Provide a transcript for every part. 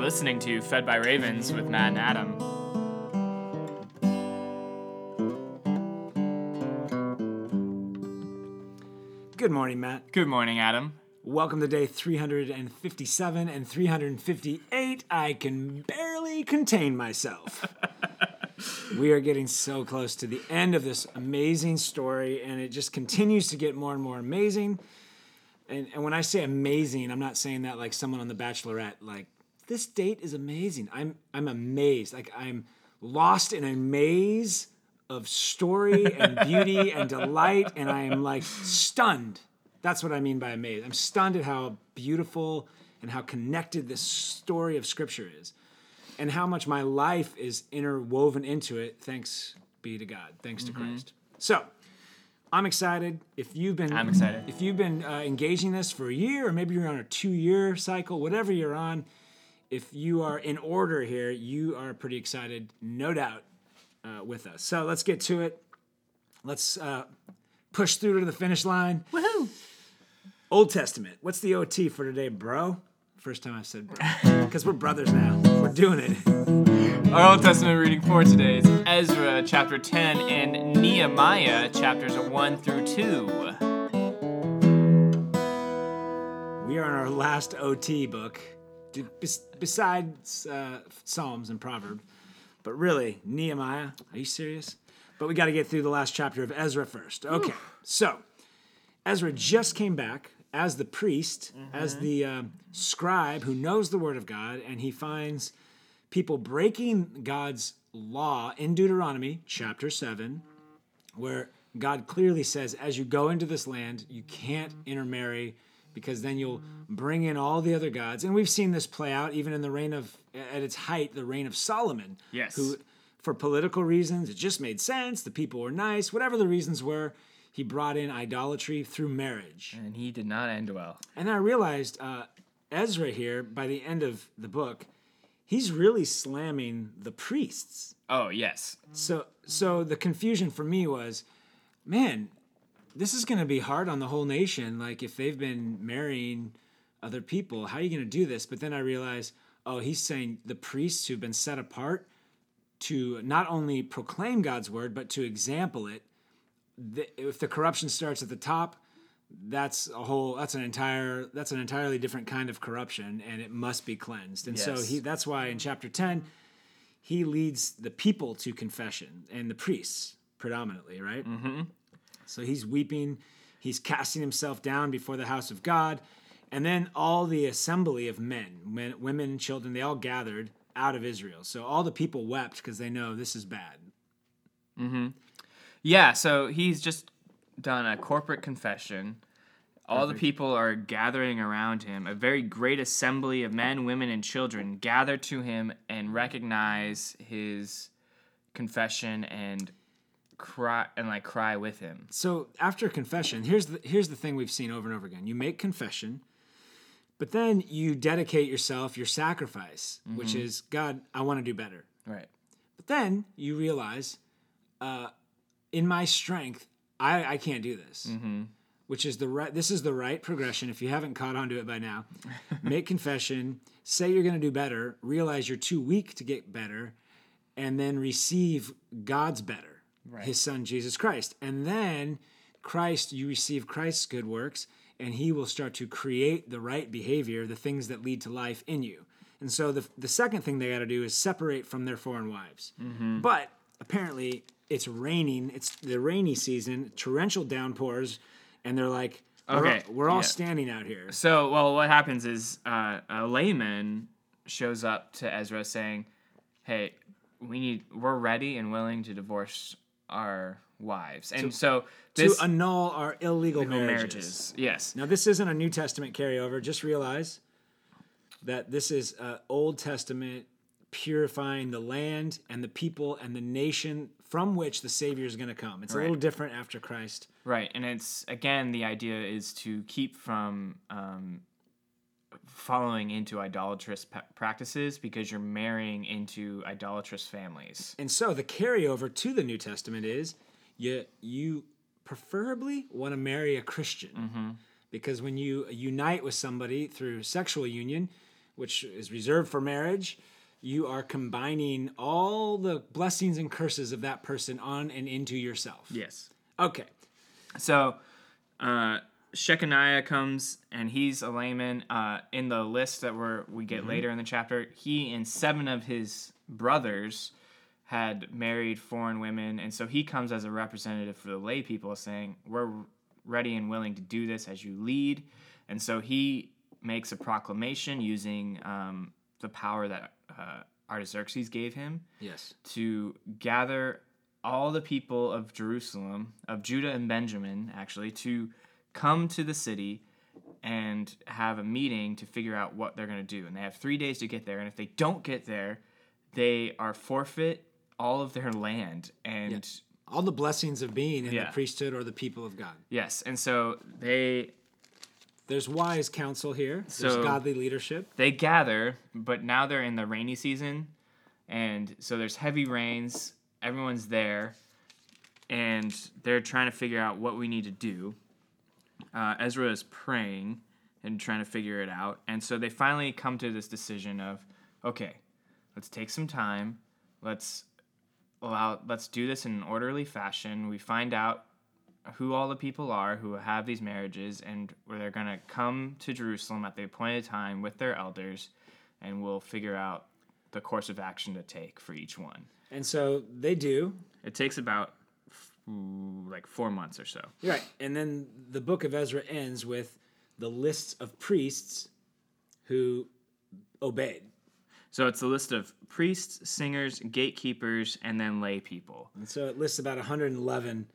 listening to Fed by Ravens with Matt and Adam. Good morning, Matt. Good morning, Adam. Welcome to day 357 and 358. I can barely contain myself. we are getting so close to the end of this amazing story, and it just continues to get more and more amazing. And, and when I say amazing, I'm not saying that like someone on The Bachelorette. Like this date is amazing. I'm I'm amazed. Like I'm lost in a maze of story and beauty and delight, and I am like stunned. That's what I mean by amazed. I'm stunned at how beautiful and how connected this story of Scripture is, and how much my life is interwoven into it. Thanks be to God. Thanks to Christ. So. I'm excited. If you've been, I'm excited. If you've been uh, engaging this for a year, or maybe you're on a two-year cycle, whatever you're on, if you are in order here, you are pretty excited, no doubt, uh, with us. So let's get to it. Let's uh, push through to the finish line. Woohoo! Old Testament. What's the OT for today, bro? First time I've said bro. Because we're brothers now. We're doing it. Our Old Testament reading for today is Ezra chapter 10 and Nehemiah chapters 1 through 2. We are in our last OT book, d- bes- besides uh, Psalms and Proverbs. But really, Nehemiah, are you serious? But we got to get through the last chapter of Ezra first. Okay, so Ezra just came back as the priest, as the um, scribe who knows the word of God, and he finds people breaking God's law in Deuteronomy chapter 7, where God clearly says, as you go into this land, you can't intermarry because then you'll bring in all the other gods. And we've seen this play out even in the reign of, at its height, the reign of Solomon. Yes. Who, for political reasons, it just made sense. The people were nice, whatever the reasons were, he brought in idolatry through marriage. And he did not end well. And I realized uh, Ezra here, by the end of the book, he's really slamming the priests. Oh, yes. So, so the confusion for me was, man, this is going to be hard on the whole nation. Like if they've been marrying other people, how are you going to do this? But then I realize, oh, he's saying the priests who've been set apart to not only proclaim God's word but to example it. If the corruption starts at the top, that's a whole that's an entire that's an entirely different kind of corruption and it must be cleansed. And so he that's why in chapter 10 he leads the people to confession and the priests predominantly, right? Mm-hmm. So he's weeping, he's casting himself down before the house of God, and then all the assembly of men, men women, and children, they all gathered out of Israel. So all the people wept because they know this is bad. Hmm. Yeah, so he's just done a corporate confession. All the people are gathering around him. A very great assembly of men, women, and children gather to him and recognize his confession and cry and like cry with him. So after confession, here's the here's the thing we've seen over and over again. You make confession, but then you dedicate yourself, your sacrifice, which is God, I want to do better. Right. But then you realize, uh, in my strength, I, I can't do this. Which is the right. This is the right progression. If you haven't caught on to it by now, make confession. Say you're going to do better. Realize you're too weak to get better, and then receive God's better, His Son Jesus Christ, and then Christ. You receive Christ's good works, and He will start to create the right behavior, the things that lead to life in you. And so the the second thing they got to do is separate from their foreign wives. But apparently it's raining. It's the rainy season, torrential downpours, and they're like, we're, Okay, all, we're all yeah. standing out here. So, well, what happens is uh, a layman shows up to Ezra saying, "Hey, we need we're ready and willing to divorce our wives." And so this to annul our illegal legal marriages. marriages. Yes. Now, this isn't a New Testament carryover. Just realize that this is uh, Old Testament purifying the land and the people and the nation from which the Savior is going to come. It's a little different after Christ. Right, and it's again the idea is to keep from um, following into idolatrous practices because you're marrying into idolatrous families. And so the carryover to the New Testament is you you preferably want to marry a Christian. Because when you unite with somebody through sexual union, which is reserved for marriage, you are combining all the blessings and curses of that person on and into yourself. Yes. Okay. So, uh, Shechaniah comes and he's a layman. Uh, in the list that we're, we get later in the chapter, he and seven of his brothers had married foreign women, and so he comes as a representative for the lay people, saying, "We're ready and willing to do this as you lead." And so he makes a proclamation using um, the power that uh, Artaxerxes gave him Yes. to gather all the people of Jerusalem, of Judah and Benjamin, actually, to come to the city and have a meeting to figure out what they're going to do. And they have three days to get there. And if they don't get there, they are forfeit all of their land. And All the blessings of being in Yeah. the priesthood or the people of God. yes, and so they There's wise counsel here. There's So- godly leadership. they gather, but now they're in the rainy season, and so there's heavy rains. Everyone's there, and they're trying to figure out what we need to do. Uh, Ezra is praying and trying to figure it out, and so they finally come to this decision of, okay, let's take some time. Let's allow. Let's do this in an orderly fashion. We find out who all the people are who have these marriages and where they're going to come to Jerusalem at the appointed time with their elders and we'll figure out the course of action to take for each one. And so they do. It takes about like 4 months or so. Right. And then the book of Ezra ends with the lists of priests who obeyed. So it's a list of priests, singers, gatekeepers and then lay people. And so it lists about 111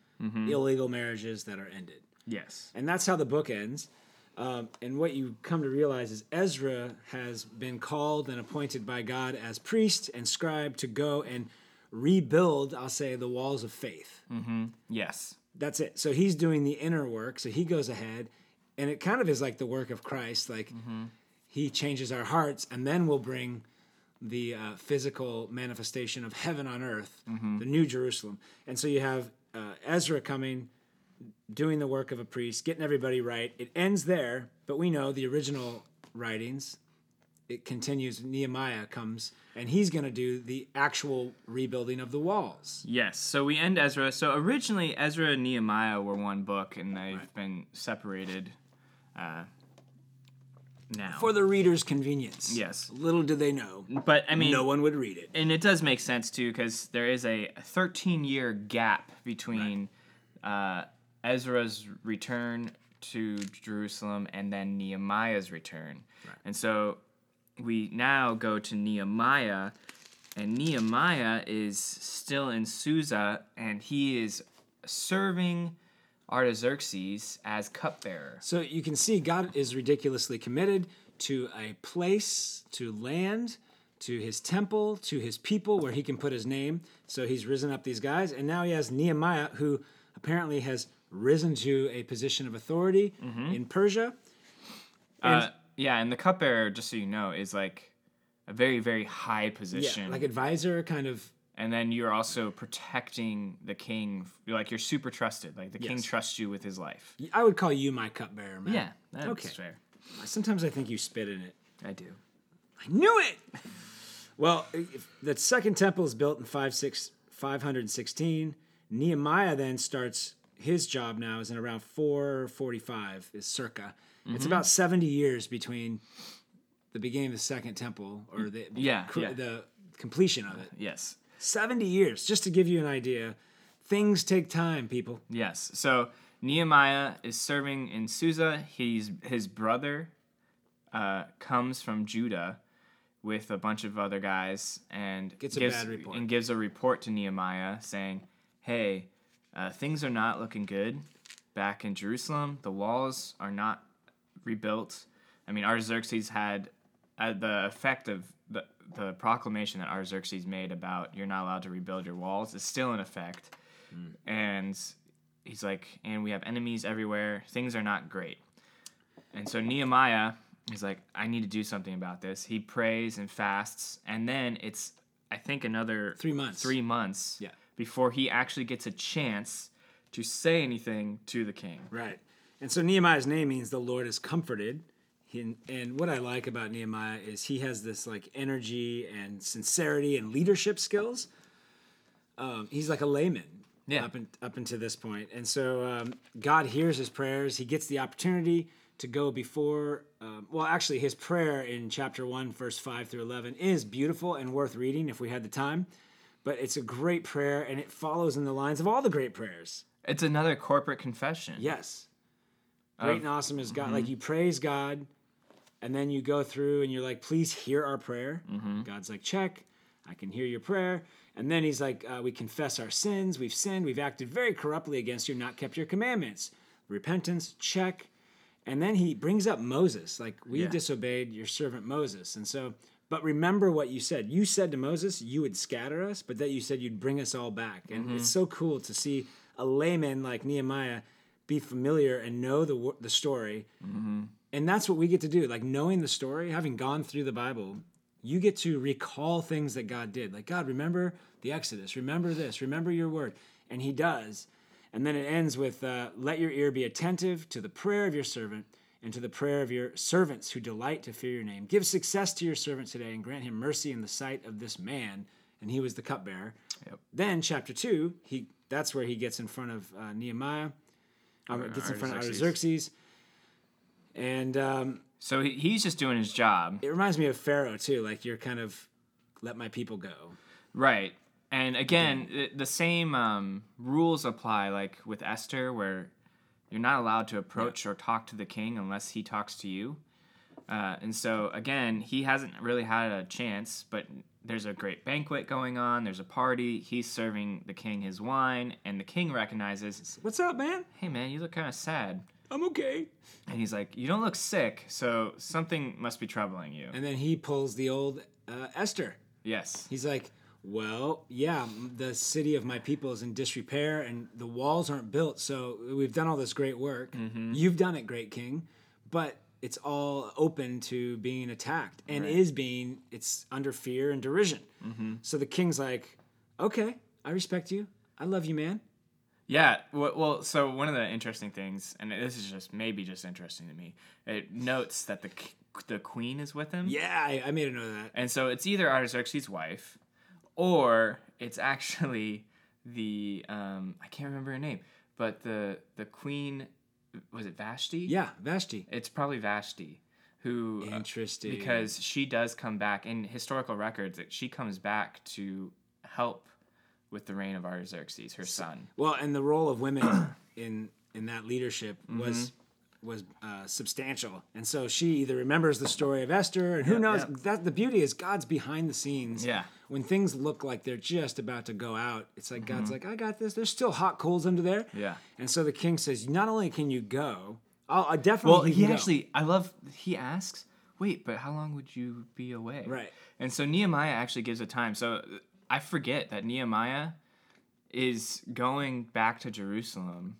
illegal marriages that are ended. Yes. And that's how the book ends. Um, and what you come to realize is Ezra has been called and appointed by God as priest and scribe to go and rebuild, I'll say, the walls of faith. Yes. That's it. So he's doing the inner work. So he goes ahead, and it kind of is like the work of Christ. Like he changes our hearts, and then we'll bring the uh, physical manifestation of heaven on earth, the New Jerusalem. And so you have uh, Ezra coming, doing the work of a priest, getting everybody right. It ends there, but we know the original writings. It continues. Nehemiah comes, and he's going to do the actual rebuilding of the walls. Yes. So we end Ezra. So originally Ezra and Nehemiah were one book and they've been separated uh, now. For the reader's convenience. Yes. Little do they know. but I mean no one would read it. and it does make sense too because there is a 13 year gap between uh, Ezra's return to Jerusalem and then Nehemiah's return. And so we now go to Nehemiah, and Nehemiah is still in Susa, and he is serving Artaxerxes as cupbearer. So you can see God is ridiculously committed to a place, to land, to his temple, to his people where he can put his name. So he's risen up these guys. And now he has Nehemiah, who apparently has risen to a position of authority in Persia. Uh, yeah, and the cupbearer, just so you know, is like a very, very high Yeah, position. like advisor, kind of. and then you're also protecting the king. You're like you're super trusted. Like the king trusts you with his life. I would call you my cupbearer, man. Yeah, that's Okay. fair. Sometimes I think you spit in it. I do. I knew it. Well, if the second temple is built in 5, 6, 516. Nehemiah then starts his job now is in around 445 is circa. It's about 70 years between the beginning of the second temple or the Yeah, cr- yeah. the completion of it. Yes. 70 years just to give you an idea. Things take time, people. Yes. So Nehemiah is serving in Susa. He's his brother uh, comes from Judah with a bunch of other guys and Gets a gives, bad report. and gives a report to Nehemiah saying, "Hey, uh, things are not looking good back in Jerusalem. The walls are not rebuilt. I mean, Artaxerxes had uh, the effect of the the proclamation that Artaxerxes made about you're not allowed to rebuild your walls is still in effect." and he's like, and we have enemies everywhere. Things are not great. And so Nehemiah is like, I need to do something about this. He prays and fasts, and then it's, I think, another Three months. three months Yeah. before he actually gets a chance to say anything to the king. Right. And so Nehemiah's name means the Lord is comforted. He, and what I like about Nehemiah is he has this like energy and sincerity and leadership skills. Um, he's like a layman Yeah. up, in, up until this point. And so um, God hears his prayers. He gets the opportunity to go before. Um, well, actually, his prayer in chapter 1, verse 5 through 11 is beautiful and worth reading if we had the time. But it's a great prayer and it follows in the lines of all the great prayers. It's another corporate confession. Yes. Um, Great and awesome is God. Like mm-hmm. you praise God, and then you go through and you're like, please hear our prayer. Mm-hmm. God's like, check. I can hear your prayer. And then he's like, uh, we confess our sins. We've sinned. We've acted very corruptly against you, not kept your commandments. Repentance, check. And then he brings up Moses. Like, we Yeah. disobeyed your servant Moses. And so, but remember what you said. You said to Moses, you would scatter us, but that you said you'd bring us all back. And mm-hmm. it's so cool to see a layman like Nehemiah be familiar and know the, the story. And that's what we get to do. Like, knowing the story, having gone through the Bible, you get to recall things that God did. Like, God, remember the Exodus, remember this, remember your word. And he does. And then it ends with, uh, let your ear be attentive to the prayer of your servant and to the prayer of your servants who delight to fear your name. Give success to your servant today and grant him mercy in the sight of this man. And he was the cupbearer. Yep. Then chapter two, he that's where he gets in front of uh, Nehemiah. Gets in front of Artaxerxes. Artaxerxes. And um, So he, he's just doing his job. it reminds me of Pharaoh too. Like you're kind of let my people go. Right. And again, the, the same um, rules apply like with Esther, where you're not allowed to approach or talk to the king unless he talks to you. Uh, and so, again, he hasn't really had a chance, but there's a great banquet going on. There's a party. He's serving the king his wine, and the king recognizes, What's up, man? hey, man, you look kind of sad. I'm okay. And he's like, you don't look sick, so something must be troubling you. And then he pulls the old uh, Esther. Yes. He's like, well, yeah, the city of my people is in disrepair and the walls aren't built. So we've done all this great work. You've done it, great king, but it's all open to being attacked and is being, it's under fear and derision. So the king's like, okay, I respect you. I love you, man. Yeah, well, well, so one of the interesting things, and this is just maybe just interesting to me, it notes that the the queen is with him, Yeah, I, I made a note of that. and so it's either Artaxerxes' wife, or it's actually the um, I can't remember her name, but the the queen was it Vashti? Yeah, Vashti. it's probably Vashti, who uh, Interesting. because she does come back in historical records that she comes back to help with the reign of Artaxerxes, her son. Well, and the role of women in in that leadership Mm-hmm. was was uh, substantial, and so she either remembers the story of Esther, and who knows yeah. that the beauty is God's behind the scenes. Yeah. When things look like they're just about to go out, it's like God's like, I got this. There's still hot coals under there. Mm-hmm. Yeah. And so the king says, not only can you go, I'll, I definitely. Well, he can go." actually, I love, he asks, wait, but how long would you be away? Right. And so Nehemiah actually gives a time. So uh, I forget that Nehemiah is going back to Jerusalem,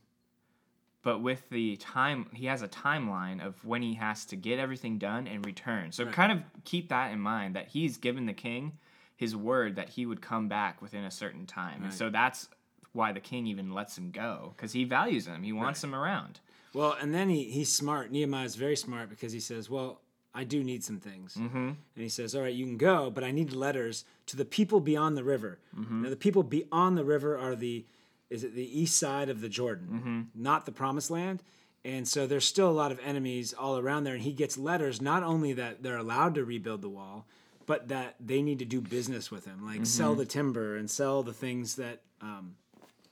but with the time, he has a timeline of when he has to get everything done and return. So kind of keep that in mind that he's given the king his word that he would come back within a certain time. And so that's why the king even lets him go because he values him, he wants him around. Well, and then he, he's smart. Nehemiah's very smart because he says, Well, I do need some things. Mm-hmm. And he says, All right, you can go, but I need letters to the people beyond the river. Now, the people beyond the river are the, is it the east side of the Jordan, not the promised land? And so there's still a lot of enemies all around there. And he gets letters not only that they're allowed to rebuild the wall, but that they need to do business with him, like sell the timber and sell the things that um,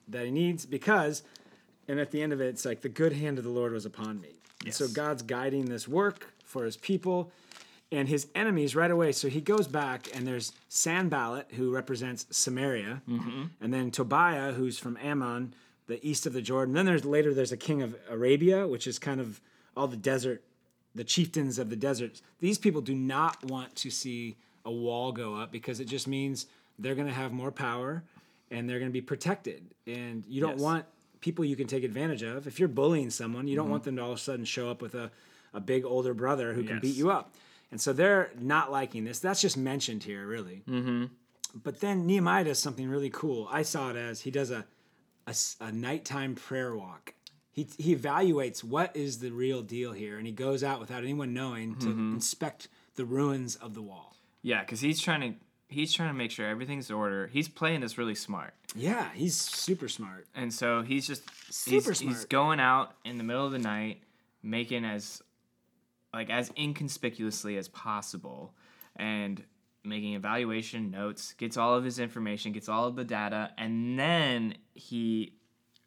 that he needs. Because and at the end of it it's like the good hand of the lord was upon me. And so god's guiding this work for his people and his enemies right away. So he goes back and there's sanballat who represents samaria mm-hmm. and then tobiah who's from ammon the east of the jordan. Then there's later there's a king of arabia which is kind of all the desert the chieftains of the desert these people do not want to see a wall go up because it just means they're going to have more power and they're going to be protected. And you don't Yes. want people you can take advantage of. If you're bullying someone you don't mm-hmm. want them to all of a sudden show up with a, a big older brother who can beat you up and so they're not liking this that's just mentioned here really mm-hmm. but then nehemiah does something really cool i saw it as he does a a nighttime prayer walk he he evaluates what is the real deal here, and he goes out without anyone knowing to inspect the ruins of the wall. Yeah, because he's trying to he's trying to make sure everything's in order. He's playing this really smart, Yeah, he's super smart. and so he's just Super he's, he's going out in the middle of the night, making as like as inconspicuously as possible, and making evaluation notes. Gets all of his information, gets all of the data, and then he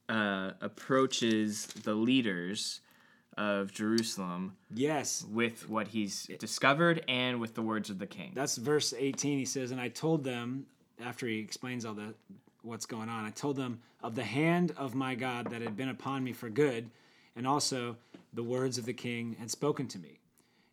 uh, approaches the leaders of Jerusalem Yes, with what he's discovered and with the words of the king. that's verse 18 he says and i told them after he explains all the what's going on i told them of the hand of my god that had been upon me for good and also the words of the king had spoken to me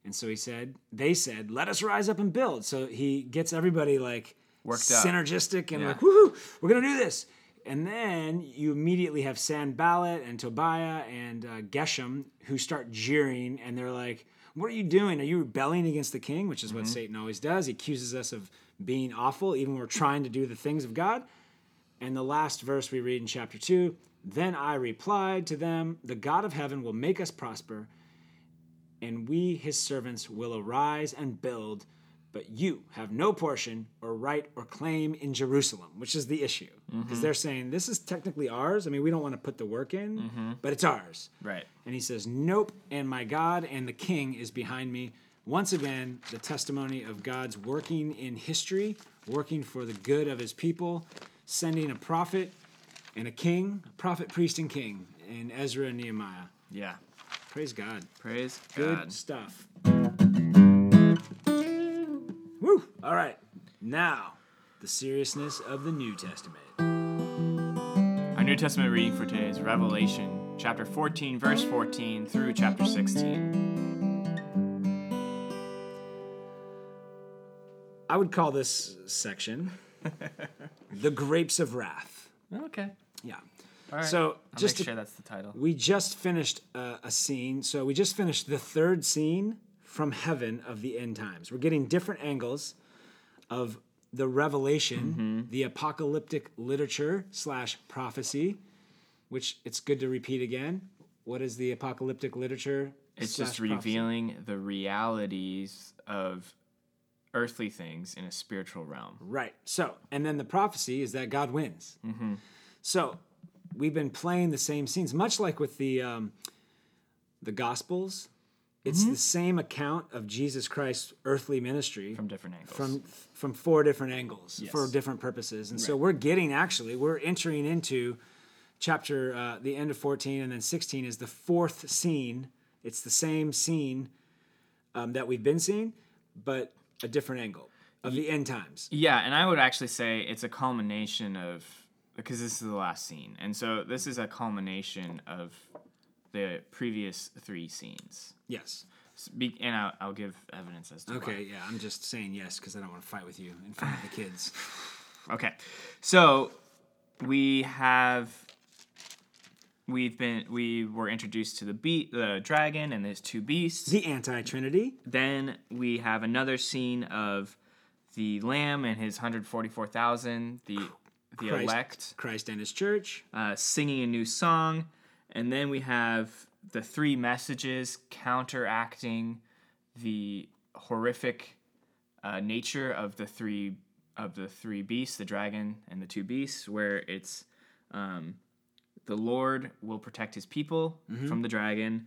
and so he said they said let us rise up and build so he gets everybody like Worked up. synergistic and Yeah. like woohoo we're gonna do this and then you immediately have Sanballat and Tobiah and uh, Geshem who start jeering and they're like, What are you doing? Are you rebelling against the king? Which is what Satan always does. He accuses us of being awful, even when we're trying to do the things of God. And the last verse we read in chapter 2 Then I replied to them, The God of heaven will make us prosper, and we, his servants, will arise and build. But you have no portion or right or claim in Jerusalem, which is the issue. Because mm-hmm. they're saying, This is technically ours. I mean, we don't want to put the work in, mm-hmm. but it's ours. right. And he says, Nope, and my God and the king is behind me. Once again, the testimony of God's working in history, working for the good of his people, sending a prophet and a king, a prophet, priest, and king in Ezra and Nehemiah. Yeah. Praise God. Praise God. Good God. stuff. Woo! All right. Now, the seriousness of the New Testament. Our New Testament reading for today is Revelation chapter 14, verse 14 through chapter 16. I would call this section the grapes of wrath. Okay. Yeah. All right. So I'll just make to- sure that's the title. We just finished uh, a scene. So we just finished the third scene from heaven of the end times. We're getting different angles of the revelation, the apocalyptic literature slash prophecy, which it's good to repeat again. What is the apocalyptic literature? It's just prophecy? revealing the realities of earthly things in a spiritual realm. Right. So, and then the prophecy is that God wins. So, we've been playing the same scenes, much like with the um, the Gospels. It's the same account of Jesus Christ's earthly ministry From different angles. from from four different angles for different purposes. And so we're getting actually we're entering into chapter uh, the end of 14 and then 16 is the fourth scene. It's the same scene um, that we've been seeing, but a different angle of the end times. Yeah, and I would actually say it's a culmination of because this is the last scene, and so this is a culmination of the previous three scenes. Yes. Be- And I'll, I'll give evidence as to why. Okay. Yeah. I'm just saying yes because I don't want to fight with you in front of the kids. Okay, so we have we've been we were introduced to the beat the dragon and his two beasts. The anti-Trinity. Then we have another scene of the lamb and his hundred forty four thousand, the the Christ. elect, Christ and His church. uh, singing a new song, and then we have the three messages counteracting the horrific uh, nature of the three of the three beasts, the dragon and the two beasts, where it's um, the Lord will protect His people from the dragon.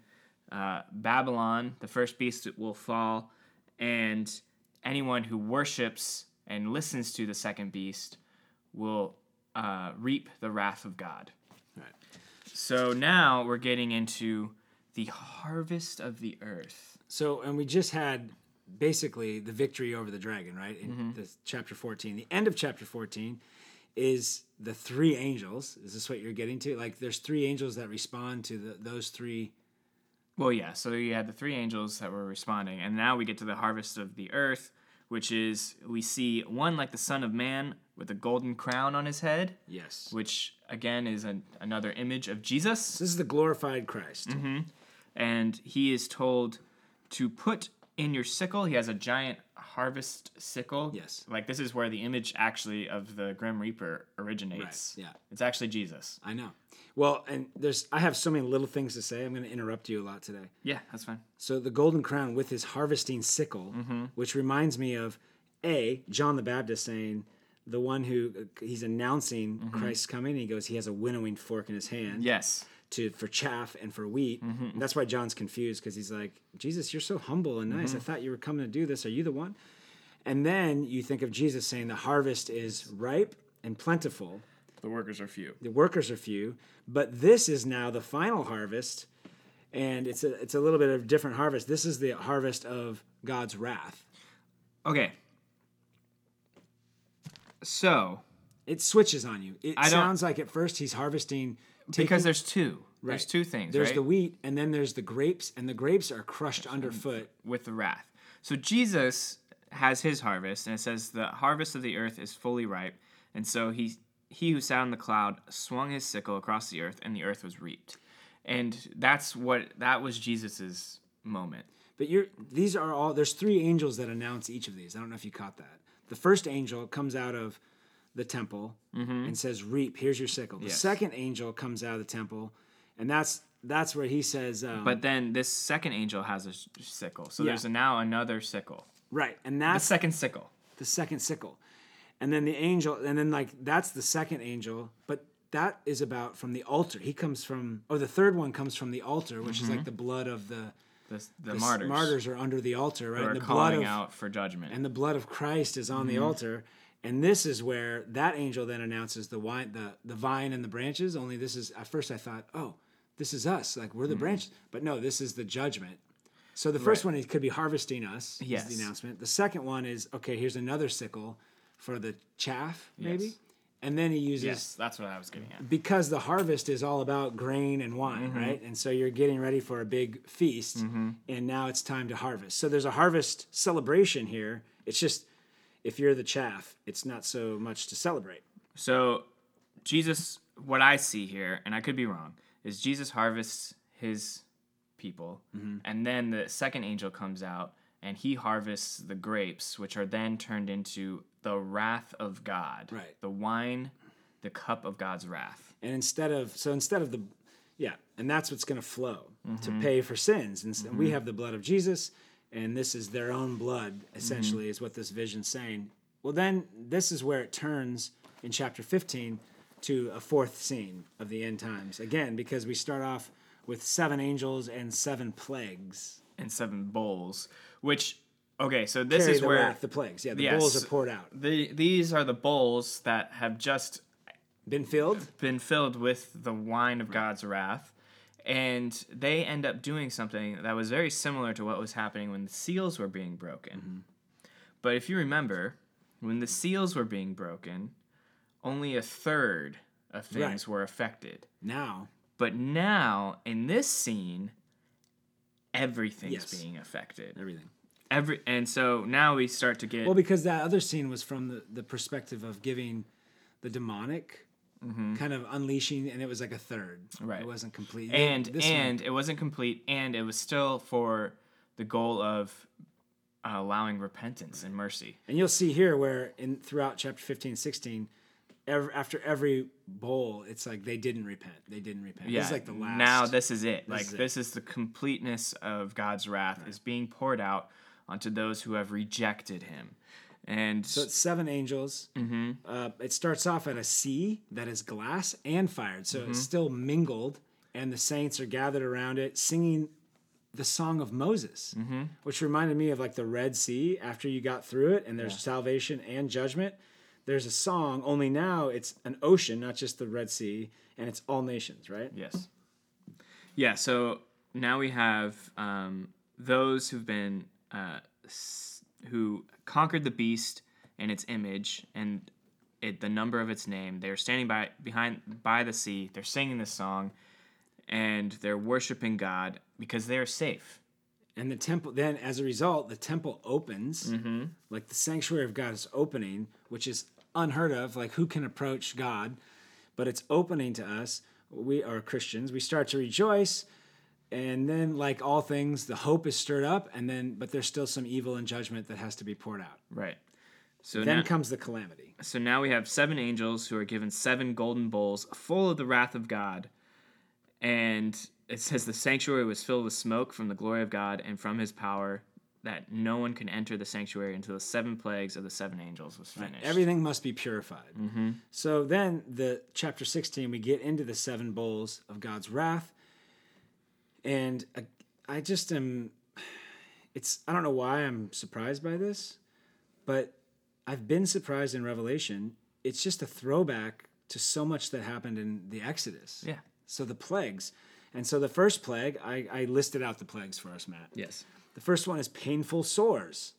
Uh, Babylon, the first beast, will fall, and anyone who worships and listens to the second beast will uh, reap the wrath of God. Right. So now we're getting into the harvest of the earth. So, and we just had basically the victory over the dragon, right? In the chapter 14. The end of chapter 14 is the three angels. Is this what you're getting to? Like, there's three angels that respond to the, those three. Well, yeah. So you had the three angels that were responding, and now we get to the harvest of the earth, which is we see one like the Son of Man with a golden crown on his head, Yes. which again is an, another image of Jesus, This is the glorified Christ. Mm-hmm. and he is told to put in your sickle, he has a giant harvest sickle. Yes. Like this is where the image actually of the Grim Reaper originates. Right, yeah. It's actually Jesus. I know. Well, and there's I have so many little things to say. I'm going to interrupt you a lot today. Yeah, that's fine. So the golden crown with his harvesting sickle, mm-hmm. which reminds me of a John the Baptist saying, the one who he's announcing mm-hmm. Christ's coming. He goes, he has a winnowing fork in his hand Yes. To for chaff and for wheat. And that's why John's confused because he's like, Jesus, you're so humble and nice. I mm-hmm. thought you were coming to do this. Are you the one? And then you think of Jesus saying the harvest is ripe and plentiful. The workers are few. The workers are few, but this is now the final harvest, and it's a it's a little bit of a different harvest. This is the harvest of God's wrath. Okay. So, It switches on you. It sounds like at first he's harvesting taking- because there's two. There's two things, there's right? the wheat and then there's the grapes, and the grapes are crushed underfoot. with the wrath. So Jesus has his harvest, and it says the harvest of the earth is fully ripe, and so he he who sat on the cloud swung his sickle across the earth, and the earth was reaped. And that's what that was Jesus's moment. But you're these are all there's three angels that announce each of these. I don't know if you caught that. The first angel comes out of the temple and says, "Reap, here's your sickle." The Mm-hmm. Yes. second angel comes out of the temple, and that's that's where he says, um, But then this second angel has a sickle, so Yeah. there's now another sickle, right, and the that's second sickle. the second sickle. And then the angel, and then like that's the second angel, but that is about from the altar. He comes from, or the third one comes from the altar, which is like the blood of the, The, the, the martyrs, Martyrs are under the altar, right? who are And the blood calling of, out for judgment. and the blood of Christ is on the Mm-hmm. altar. And this is where that angel then announces the wine, the the vine and the branches. Only this is at first I thought, oh, this is us, like we're the Mm-hmm. branches, but no, this is the judgment. So the first one it could be harvesting us. Yes. the announcement. The second one is okay. Here's another sickle for the chaff, maybe, Yes. and then he uses yes, that's what I was getting at. because the harvest is all about grain and wine, Mm-hmm. right? And so you're getting ready for a big feast, and now it's time to harvest. So there's a harvest celebration here. It's just if you're the chaff, it's not so much to celebrate. So, Jesus, what I see here, and I could be wrong, is Jesus harvests his people, Mm-hmm. and then the second angel comes out and he harvests the grapes, which are then turned into the wrath of God. Right. The wine, the cup of God's wrath. And instead of so instead of the yeah, and that's what's going to flow Mm-hmm. to pay for sins. And we have the blood of Jesus, and this is their own blood. Essentially, Mm-hmm. is what this vision's saying. Well, then this is where it turns in chapter 15 to a fourth scene of the end times again, because we start off with seven angels and seven plagues. And seven bowls, which, okay, so this Carry is the where wrath, the plagues. Yeah, the Yes. bowls are poured out. the, these are the bowls that have just Been filled? been filled with the wine of God's wrath. And they end up doing something that was very similar to what was happening when the seals were being broken. Mm-hmm. But if you remember, when the seals were being broken, only a third of things Right. were affected. Now, But now, in this scene, everything's Yes. being affected. everything. Every and so now we start to get Well, because that other scene was from the, the perspective of giving the demonic kind of unleashing, and it was like a third. Mm-hmm. Right. It wasn't complete. and This one- and it wasn't complete and it was still for the goal of uh, allowing repentance and mercy and you'll see here where in throughout chapter 15, 16, ev after every bowl, it's like they didn't repent. They didn't repent. yeah This is like the last. now this is it like is it. this is the completeness of god's wrath is being poured out onto those who have rejected him and So it's seven angels. Mm-hmm. Uh, it starts off at a sea that is glass and fired. So Mm-hmm. it's still mingled, and the saints are gathered around it singing the song of Moses, Mm-hmm. which reminded me of like the Red Sea after you got through it, and there's salvation and judgment. There's a song, only now it's an ocean, not just the Red Sea, and it's all nations, right? Yes. Yeah. So now we have um, those who've been uh, who conquered the beast and its image and it, the number of its name. They're standing by behind by the sea. They're singing this song, and they're worshiping God because they are safe. And the temple, then as a result, the temple opens, Mm-hmm. like the sanctuary of God is opening, which is unheard of. Like, who can approach God? But it's opening to us. We are Christians. We start to rejoice and then like all things, the hope is stirred up, and then but there's still some evil and judgment that has to be poured out. Right. So Then now, comes the calamity. so now we have seven angels who are given seven golden bowls full of the wrath of God. And it says the sanctuary was filled with smoke from the glory of God and from his power, that no one can enter the sanctuary until the seven plagues of the seven angels was finished. Everything must be purified. Mm-hmm. So then, the chapter 16, we get into the seven bowls of God's wrath. And I, I just am, it's, I don't know why I'm surprised by this, but I've been surprised in Revelation. It's just a throwback to so much that happened in the Exodus. Yeah. So the plagues. And so the first plague, I, I listed out the plagues for us, Matt. Yes. The first one is painful sores.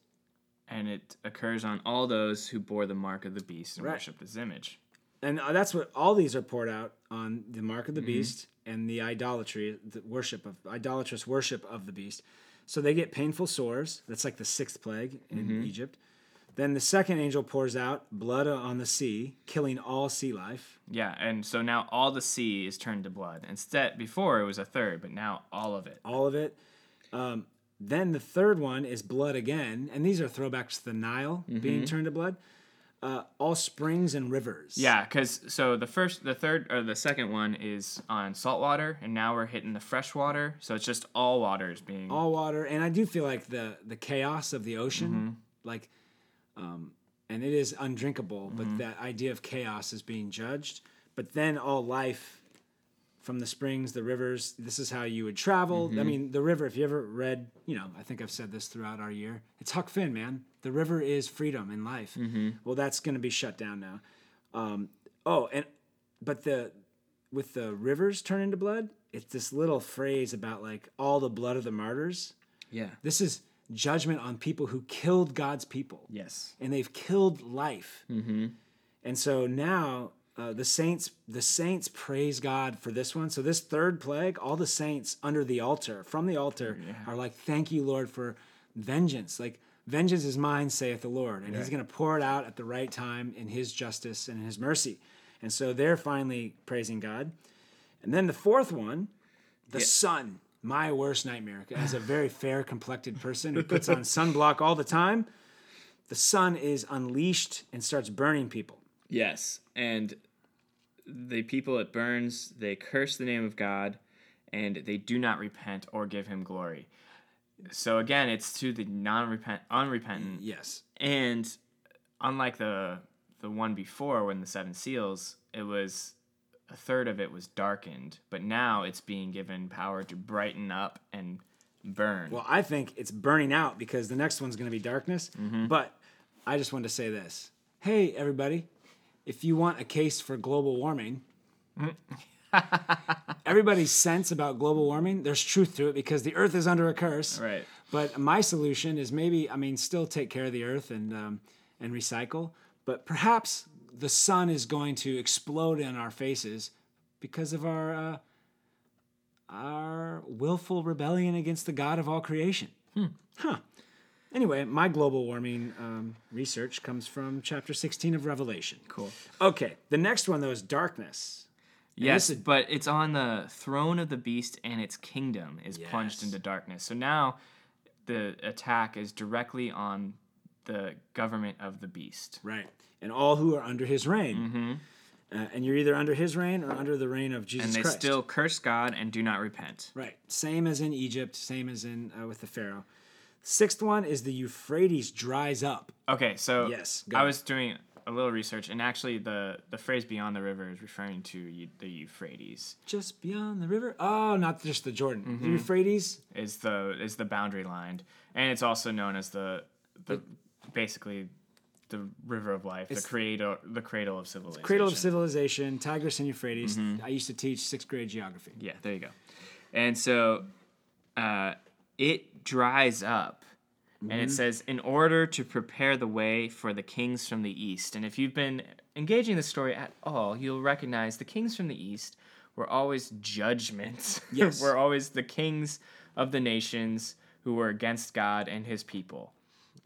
And it occurs on all those who bore the mark of the beast and Right. worshipped his image. and uh, that's what all these are poured out on the mark of the beast and the idolatry the worship of idolatrous worship of the beast. So they get painful sores. That's like the sixth plague in egypt. Then the second angel pours out blood on the sea killing all sea life. Yeah, and so now all the sea is turned to blood. Instead, before it was a third, but now all of it. all of it. Um, then the third one is blood again and these are throwbacks to the nile being turned to blood uh, all springs and rivers. Yeah, because so the first, the third, or the second one is on salt water, and now we're hitting the fresh water. So it's just all waters being. all water and i do feel like the the chaos of the ocean like um and it is undrinkable but that idea of chaos is being judged. But then all life from the springs the rivers this is how you would travel. I mean the river if you ever read you know i think i've said this throughout our year it's huck finn man the river is freedom and life well that's going to be shut down now um, oh and but the with the rivers turn into blood it's this little phrase about like all the blood of the martyrs yeah. this is judgment on people who killed God's people. Yes. And they've killed life. Mm-hmm. And so now uh, the saints, the saints praise God for this one. So this third plague, all the saints under the altar, from the altar, are like, "Thank you, Lord, for vengeance." Like, vengeance is mine, saith the Lord, and He's going to pour it out at the right time in His justice and in His mercy. And so they're finally praising God. And then the fourth one, the sun, my worst nightmare. As a very fair complected person who puts on sunblock all the time, the sun is unleashed and starts burning people. Yes, and the people it burns, they curse the name of God, and they do not repent or give Him glory. So again, it's to the non-repent, unrepentant, Yes. and unlike the the one before when the seven seals, it was a third of it was darkened, but now it's being given power to brighten up and burn. Well, I think it's burning out because the next one's going to be darkness. Mm-hmm. But I just wanted to say this. Hey, everybody, if you want a case for global warming, everybody's sense about global warming, there's truth to it because the earth is under a curse. right. But my solution is maybe, I mean, still take care of the earth and um, and recycle. But perhaps the sun is going to explode in our faces because of our uh, our willful rebellion against the God of all creation. Huh. Anyway, my global warming um, research comes from chapter 16 of Revelation. Cool. Okay, the next one though is darkness. Yes, is- but it's on the throne of the beast, and its kingdom is plunged into darkness. So now, the attack is directly on the government of the beast. Right. And all who are under his reign. Uh, and you're either under his reign or under the reign of Jesus Christ. And they Christ. still curse God and do not repent. Right. Same as in Egypt, same as in uh, with the Pharaoh. Sixth one is the Euphrates dries up. Okay, so Yes. I was doing a little research, and actually, the the phrase "beyond the river" is referring to Eu- the Euphrates. Just beyond the river. Oh, not just the Jordan. Mm-hmm. The Euphrates. Is the is the boundary line, and it's also known as the the basically the river of life, the cradle the cradle of civilization. Cradle of civilization, Tigris and Euphrates. Mm-hmm. I used to teach sixth grade geography. Yeah, there you go. And so uh, it dries up. And it says, in order to prepare the way for the kings from the east. And if you've been engaging the story at all, you'll recognize the kings from the east were always judgments. Yes. were always the kings of the nations who were against God and his people.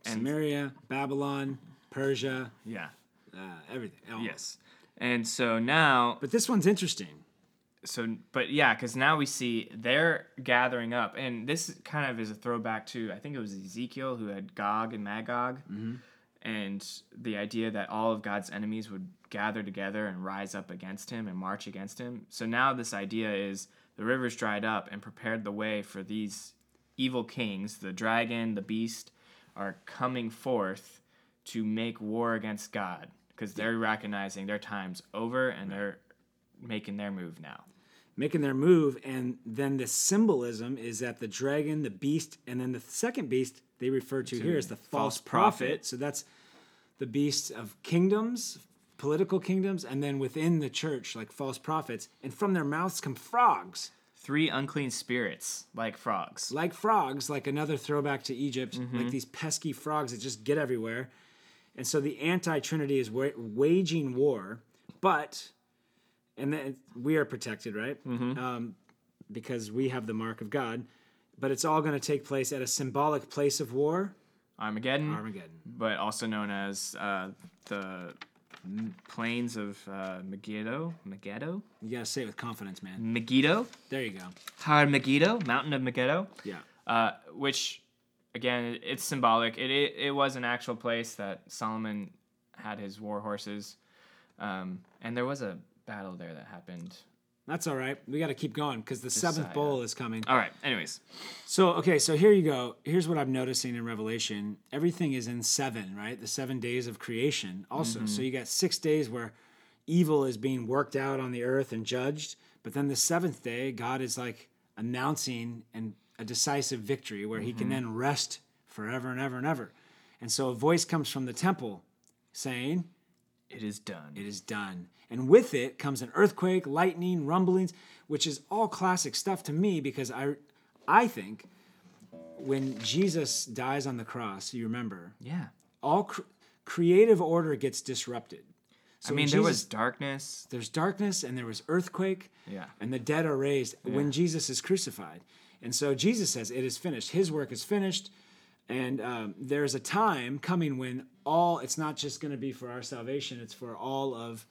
And Samaria, Babylon, Persia, Yeah. uh, everything. all. Yes. And so now, But this one's interesting. So but yeah, because now we see they're gathering up, and this kind of is a throwback to I think it was Ezekiel who had Gog and Magog, mm-hmm. and the idea that all of God's enemies would gather together and rise up against him and march against him. So now this idea is the rivers dried up and prepared the way for these evil kings, the dragon, the beast, are coming forth to make war against God because they're recognizing their time's over and they're making their move now. making their move and then the symbolism is that the dragon the beast and then the second beast they refer to here is the false, false prophet. prophet. so that's the beast of kingdoms political kingdoms and then within the church like false prophets and from their mouths come frogs Three unclean spirits like frogs. like frogs like another throwback to egypt Mm-hmm. like these pesky frogs that just get everywhere and so the anti-trinity is wa- waging war but and then we are protected right Mm-hmm. um, because we have the mark of god but it's all going to take place at a symbolic place of war Armageddon, armageddon but also known as uh, the plains of uh, Megiddo. Megiddo? you got to say it with confidence man Megiddo? there you go Har Megiddo? Mountain of Megiddo? yeah uh, which again it's symbolic it, it, it was an actual place that solomon had his war horses um, and there was a battle there that happened that's all right we got to keep going because the seventh bowl is coming all right anyways So okay, so here you go. Here's what I'm noticing in Revelation. Everything is in seven, right? The seven days of creation. Also, so mm-hmm. you got six days where evil is being worked out on the earth and judged, but then the seventh day, God is like announcing and a decisive victory where He can mm-hmm. then rest forever and ever and ever. And so a voice comes from the temple saying, it is done it is done. And with it comes an earthquake, lightning, rumblings, which is all classic stuff to me because I I think when Jesus dies on the cross, you remember, yeah. all cr- creative order gets disrupted. So i mean there was darkness. There's darkness and there was earthquake Yeah. and the dead are raised when jesus is crucified. And so jesus says it is finished. His work is finished. And um, there's a time coming when all it's not just going to be for our salvation it's for all of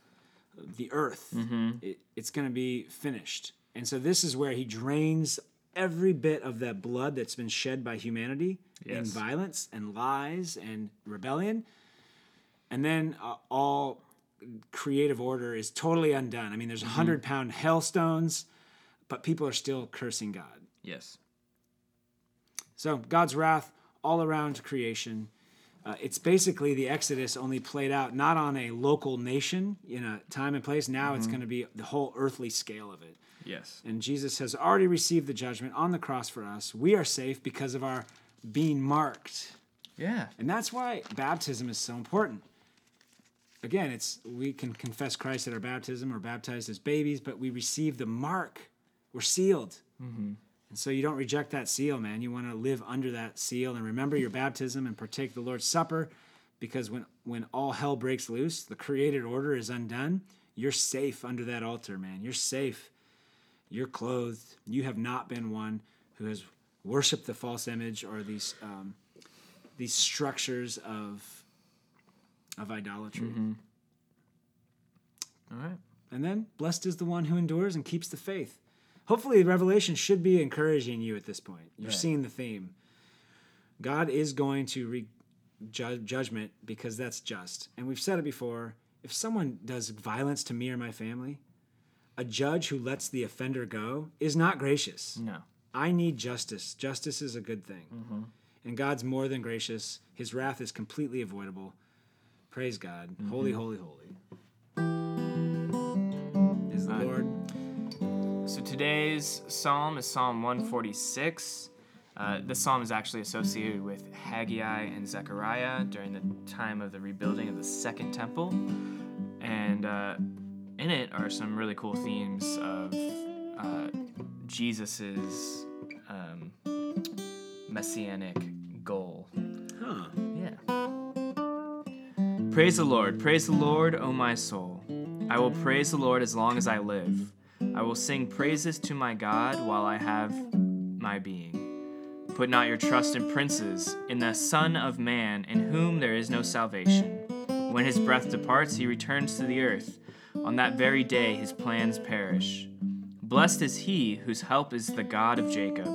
the earth Mm-hmm. it, it's going to be finished and so this is where he drains every bit of that blood that's been shed by humanity in violence and lies and rebellion and then uh, all creative order is totally undone. I mean, there's a hundred pound hailstones, but people are still cursing God. yes So God's wrath all around creation. Uh, it's basically the Exodus only played out not on a local nation in a time and place. Now it's going to be the whole earthly scale of it. yes And Jesus has already received the judgment on the cross for us. We are safe because of our being marked. yeah And that's why baptism is so important. Again, it's we can confess Christ at our baptism or baptized as babies, but we receive the mark. We're sealed. And so you don't reject that seal, man. You want to live under that seal and remember your baptism and partake the Lord's Supper because when, when all hell breaks loose, the created order is undone, you're safe under that altar, man. You're safe. You're clothed. You have not been one who has worshiped the false image or these um, these structures of of idolatry. all right And then blessed is the one who endures and keeps the faith. Hopefully, Revelation should be encouraging you at this point. You're Right. seeing the theme. God is going to re- judge judgment because that's just. And we've said it before. If someone does violence to me or my family, a judge who lets the offender go is not gracious. no I need justice. Justice is a good thing. Mm-hmm. And God's more than gracious. His wrath is completely avoidable. Praise God. Holy, mm-hmm. holy, holy. Is the Lord. So today's psalm is Psalm 146. Uh, this psalm is actually associated with Haggai and Zechariah during the time of the rebuilding of the Second Temple. And uh, in it are some really cool themes of uh, Jesus's um, messianic goal. Huh. Yeah. Praise the Lord. Praise the Lord, O my soul. I will praise the Lord as long as I live. I will sing praises to my God while I have my being. Put not your trust in princes, in the Son of Man, in whom there is no salvation. When his breath departs, he returns to the earth. On that very day, his plans perish. Blessed is he whose help is the God of Jacob,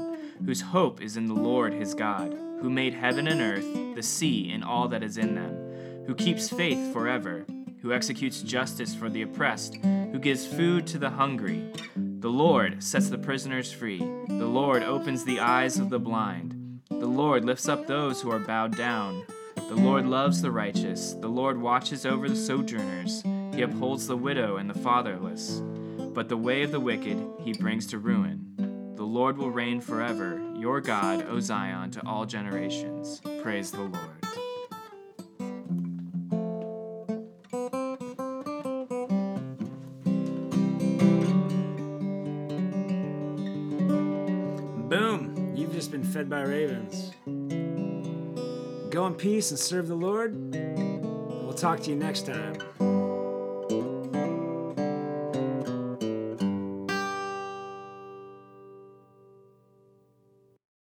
whose hope is in the Lord his God, who made heaven and earth, the sea, and all that is in them, who keeps faith forever, who executes justice for the oppressed, who gives food to the hungry. The Lord sets the prisoners free. The Lord opens the eyes of the blind. The Lord lifts up those who are bowed down. The Lord loves the righteous. The Lord watches over the sojourners. He upholds the widow and the fatherless. But the way of the wicked he brings to ruin. The Lord will reign forever, your God, O Zion, to all generations. Praise the Lord. Fed by ravens. Go in peace and serve the Lord. We'll talk to you next time.